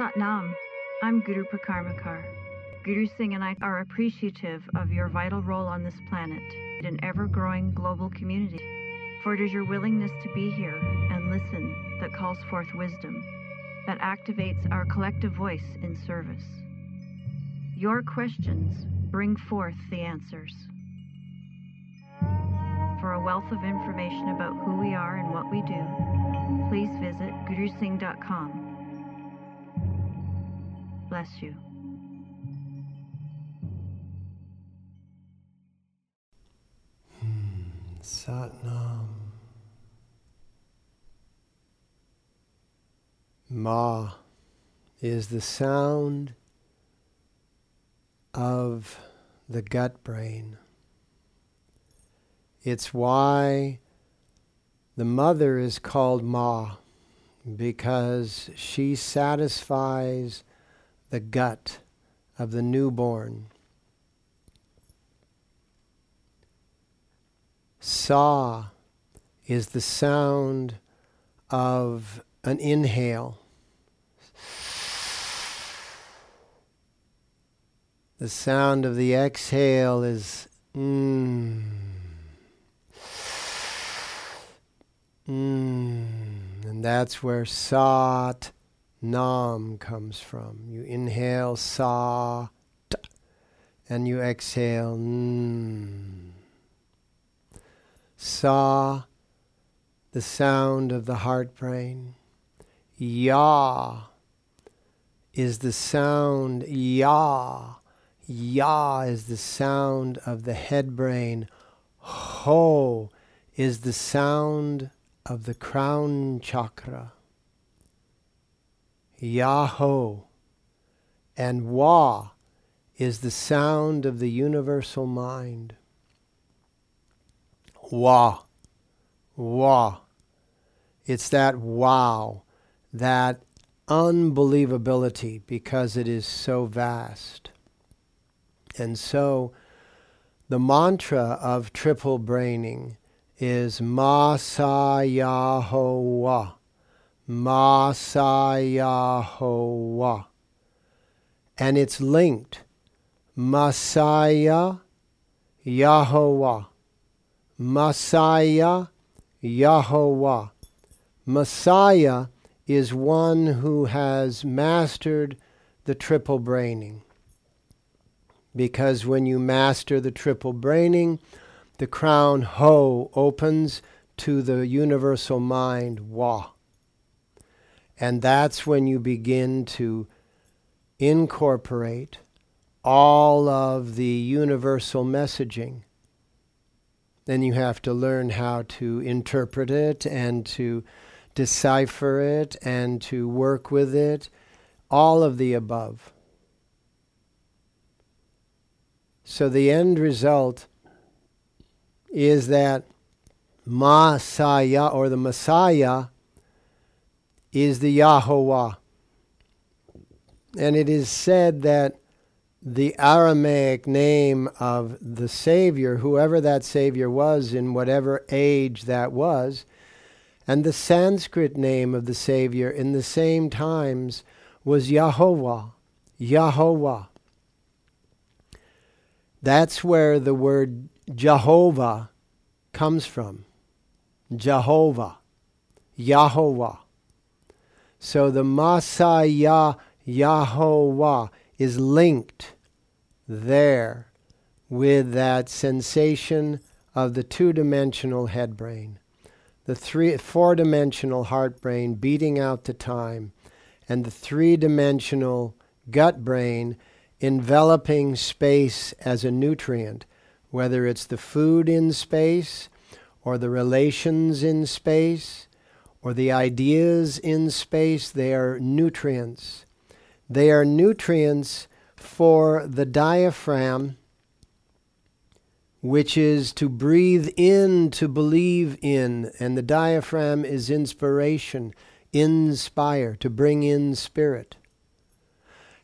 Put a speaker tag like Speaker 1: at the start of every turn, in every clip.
Speaker 1: Satnam. I'm Guru Prakarmakar. Guru Singh and I are appreciative of your vital role on this planet, an ever growing global community. For it is your willingness to be here and listen that calls forth wisdom, that activates our collective voice in service. Your questions bring forth the answers. For a wealth of information about who we are and what we do, please visit gurusingh.com. Bless you. Hmm.
Speaker 2: Satnam. Ma is the sound of the gut brain. It's why the mother is called Ma, because she satisfies the gut of the newborn. Sa is the sound of an inhale. The sound of the exhale is mmm. Mmm. And that's where Sat Nam comes from. You inhale Sa and you exhale Mmm. Sa, the sound of the heart brain. Ya is the sound, Ya. Ya is the sound of the head brain. Ho is the sound of the crown chakra. Yaho. And Wa is the sound of the universal mind. Wah. Wah. It's that wow, that unbelievability because it is so vast. And so the mantra of triple braining is Masayahowa. Masayahowa. And it's linked. Masaya Yahweh. Messiah Yahweh. Messiah is one who has mastered the triple braining. Because when you master the triple braining, the crown Ho opens to the universal mind Wa. And that's when you begin to incorporate all of the universal messaging then you have to learn how to interpret it and to decipher it and to work with it. All of the above. So the end result is that Messiah or the Messiah is the Yahweh. And it is said that the Aramaic name of the Savior, whoever that Savior was in whatever age that was, and the Sanskrit name of the Savior in the same times was Yahovah. Yahovah. That's where the word Jehovah comes from. Jehovah. Yahovah. So the Messiah Yahovah is linked there with that sensation of the two dimensional head brain, the three, four dimensional heart brain beating out the time, and the three dimensional gut brain enveloping space as a nutrient, whether it's the food in space, or the relations in space, or the ideas in space, they are nutrients they are nutrients for the diaphragm, which is to breathe in, to believe in. And the diaphragm is inspiration, inspire, to bring in spirit.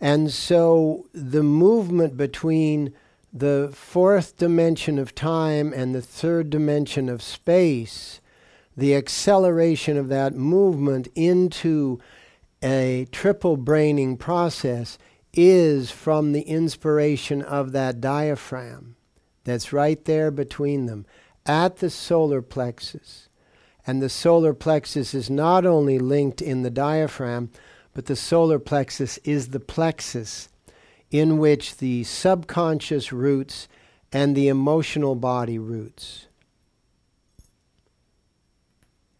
Speaker 2: And so the movement between the fourth dimension of time and the third dimension of space, the acceleration of that movement into a triple braining process is from the inspiration of that diaphragm that's right there between them at the solar plexus. And the solar plexus is not only linked in the diaphragm, but the solar plexus is the plexus in which the subconscious roots and the emotional body roots.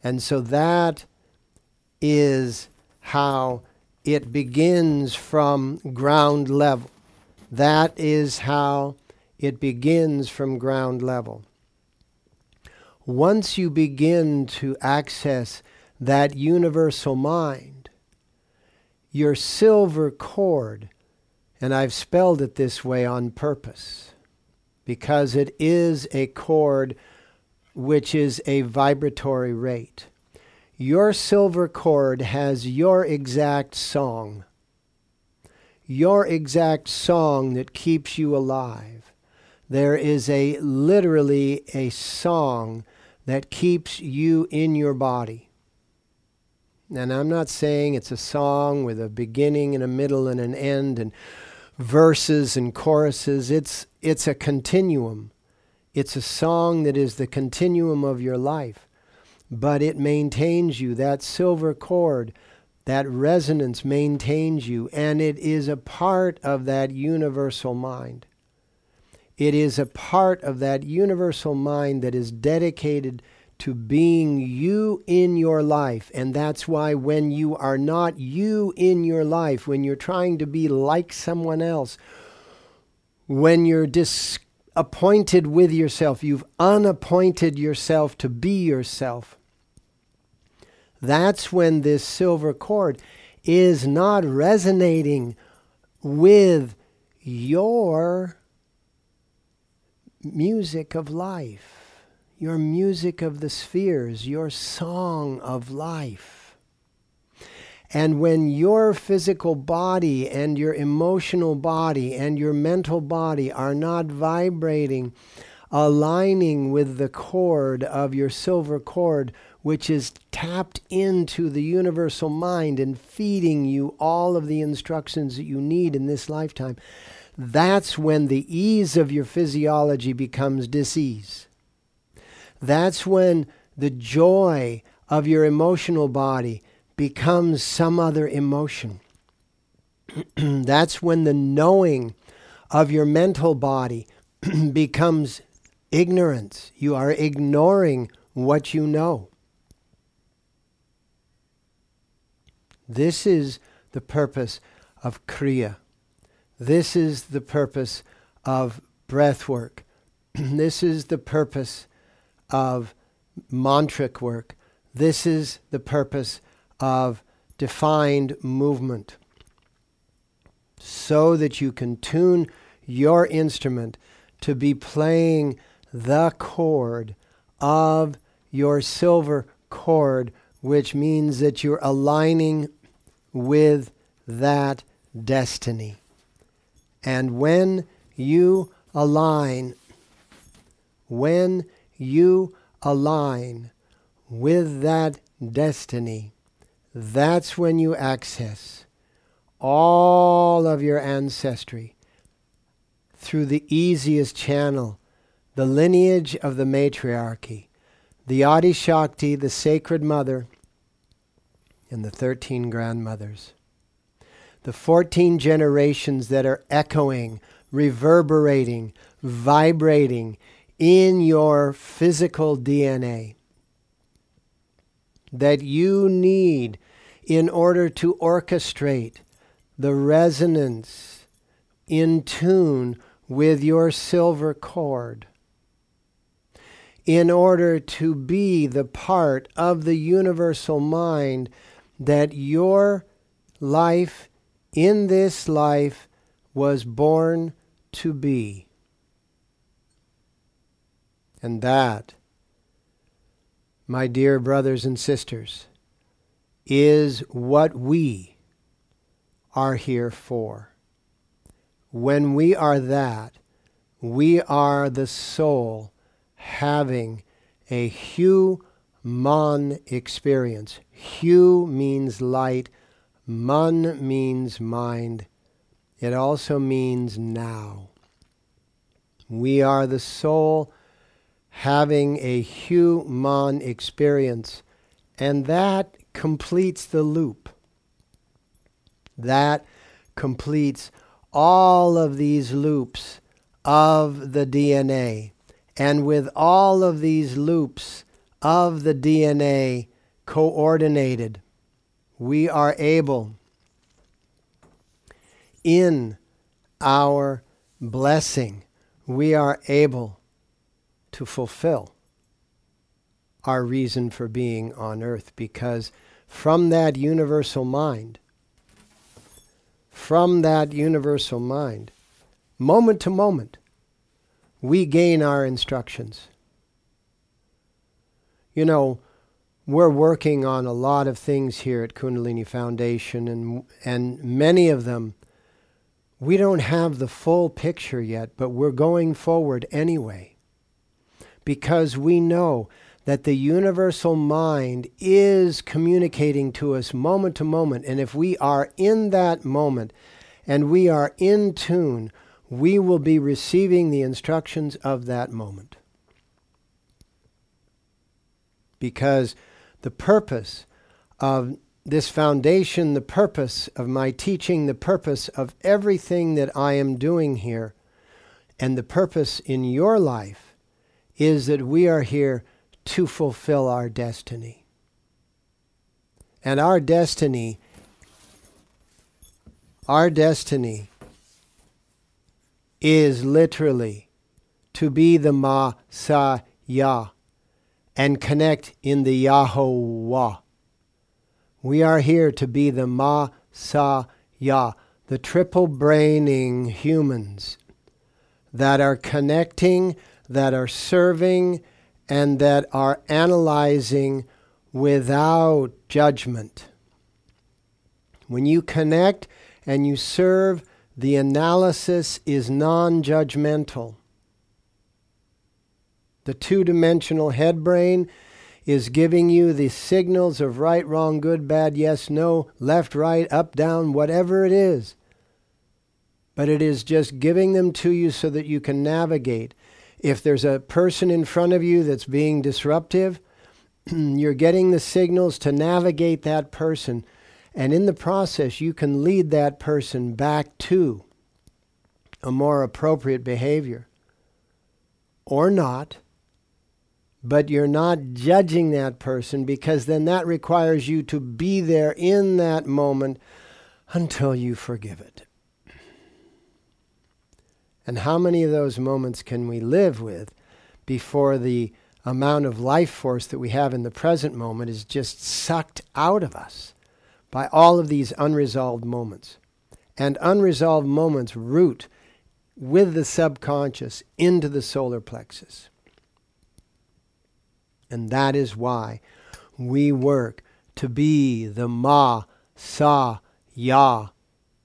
Speaker 2: And so that is how it begins from ground level. That is how it begins from ground level. Once you begin to access that universal mind, your silver cord, and I've spelled it this way on purpose, because it is a cord which is a vibratory rate. Your silver cord has your exact song, your exact song that keeps you alive. There is a literally a song that keeps you in your body. And I'm not saying it's a song with a beginning and a middle and an end and verses and choruses. It's, it's a continuum. It's a song that is the continuum of your life but it maintains you. That silver cord, that resonance maintains you, and it is a part of that universal mind. It is a part of that universal mind that is dedicated to being you in your life. And that's why when you are not you in your life, when you're trying to be like someone else, when you're disappointed with yourself, you've unappointed yourself to be yourself that's when this silver cord is not resonating with your music of life, your music of the spheres, your song of life. And when your physical body and your emotional body and your mental body are not vibrating, aligning with the cord of your silver cord, which is tapped into the universal mind and feeding you all of the instructions that you need in this lifetime, that's when the ease of your physiology becomes disease. That's when the joy of your emotional body becomes some other emotion. that's when the knowing of your mental body becomes ignorance. You are ignoring what you know. This is the purpose of Kriya. This is the purpose of breath work. this is the purpose of mantric work. This is the purpose of defined movement. So that you can tune your instrument to be playing the chord of your silver cord which means that you're aligning with that destiny. And when you align, when you align with that destiny, that's when you access all of your ancestry through the easiest channel, the lineage of the matriarchy, the Adi Shakti, the Sacred Mother, and the 13 grandmothers. The 14 generations that are echoing, reverberating, vibrating in your physical DNA that you need in order to orchestrate the resonance in tune with your silver cord in order to be the part of the universal mind that your life in this life was born to be. And that, my dear brothers and sisters, is what we are here for. When we are that, we are the soul having a Hu Mon experience. Hu means light, Man means mind. It also means now. We are the soul having a human experience, and that completes the loop. That completes all of these loops of the DNA. And with all of these loops of the DNA coordinated, we are able in our blessing, we are able to fulfill our reason for being on earth because from that universal mind, from that universal mind, moment to moment, we gain our instructions. You know, we're working on a lot of things here at Kundalini Foundation, and, and many of them we don't have the full picture yet, but we're going forward anyway. Because we know that the universal mind is communicating to us moment to moment. And if we are in that moment and we are in tune, we will be receiving the instructions of that moment. Because the purpose of this foundation, the purpose of my teaching, the purpose of everything that I am doing here, and the purpose in your life is that we are here to fulfill our destiny. And our destiny, our destiny is literally to be the Ma Sa Ya and connect in the Yahweh. We are here to be the Ma Sa Ya, the triple braining humans that are connecting, that are serving, and that are analyzing without judgment. When you connect and you serve, the analysis is non judgmental. The two dimensional head brain is giving you the signals of right, wrong, good, bad, yes, no, left, right, up, down, whatever it is. But it is just giving them to you so that you can navigate. If there's a person in front of you that's being disruptive, you're getting the signals to navigate that person. And in the process, you can lead that person back to a more appropriate behavior. Or not but you're not judging that person because then that requires you to be there in that moment until you forgive it. And how many of those moments can we live with before the amount of life force that we have in the present moment is just sucked out of us by all of these unresolved moments? And unresolved moments root with the subconscious into the solar plexus. And that is why we work to be the Ma Sa Ya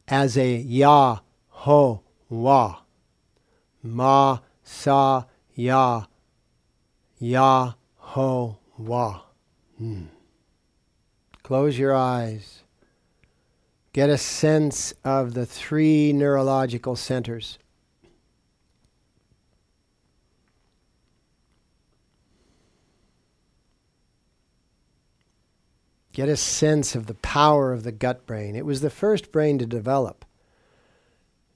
Speaker 2: as a Ya Ho Wa. Ma Sa Ya Ya Ho Wa. Hmm. Close your eyes. Get a sense of the three neurological centers. get a sense of the power of the gut brain. It was the first brain to develop.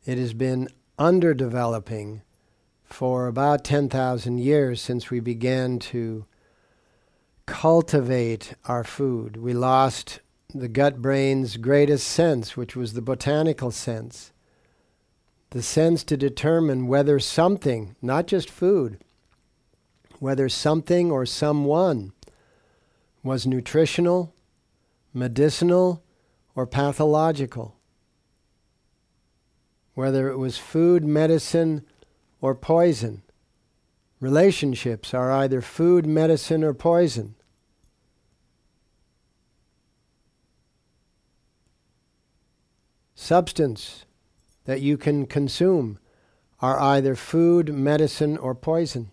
Speaker 2: It has been underdeveloping for about 10,000 years since we began to cultivate our food. We lost the gut brain's greatest sense, which was the botanical sense. The sense to determine whether something, not just food, whether something or someone was nutritional medicinal or pathological, whether it was food, medicine, or poison. Relationships are either food, medicine, or poison. Substance that you can consume are either food, medicine, or poison.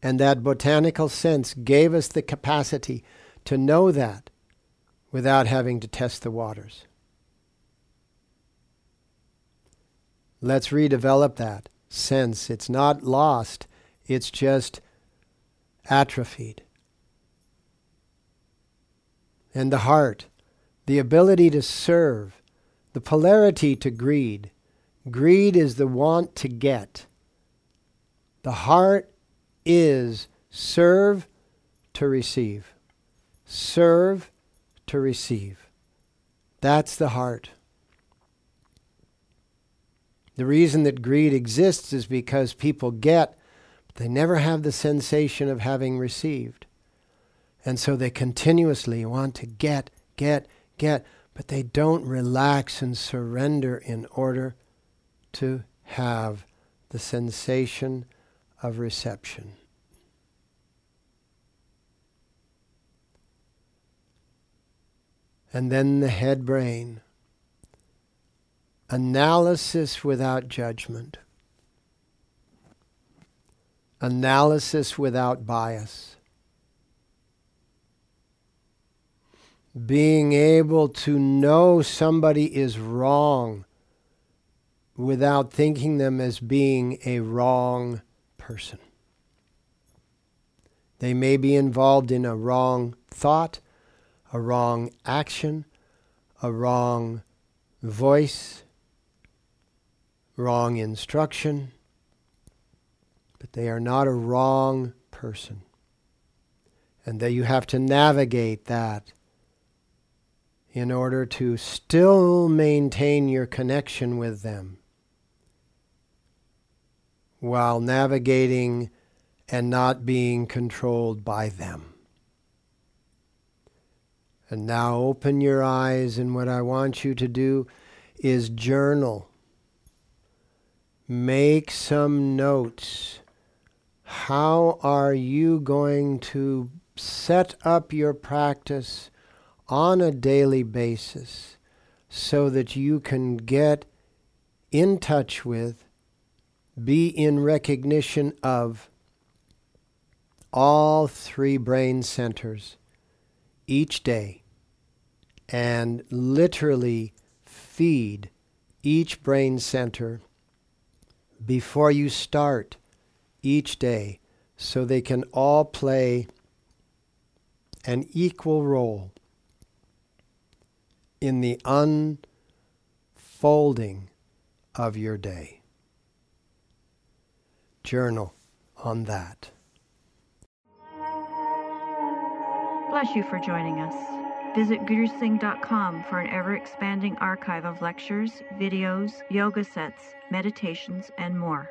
Speaker 2: And that botanical sense gave us the capacity to know that without having to test the waters. Let's redevelop that sense. It's not lost, it's just atrophied. And the heart, the ability to serve, the polarity to greed. Greed is the want to get. The heart is serve to receive. Serve to receive. That's the heart. The reason that greed exists is because people get, but they never have the sensation of having received. And so they continuously want to get, get, get, but they don't relax and surrender in order to have the sensation of reception. And then the head brain analysis without judgment, analysis without bias, being able to know somebody is wrong without thinking them as being a wrong person. They may be involved in a wrong thought, a wrong action, a wrong voice, wrong instruction, but they are not a wrong person. And that you have to navigate that in order to still maintain your connection with them while navigating and not being controlled by them. And now open your eyes, and what I want you to do is journal make some notes. How are you going to set up your practice on a daily basis so that you can get in touch with, be in recognition of all three brain centers each day and literally feed each brain center before you start each day so they can all play an equal role in the unfolding of your day. Journal on that.
Speaker 1: Bless you for joining us. Visit gurusingh.com for an ever expanding archive of lectures, videos, yoga sets, meditations, and more.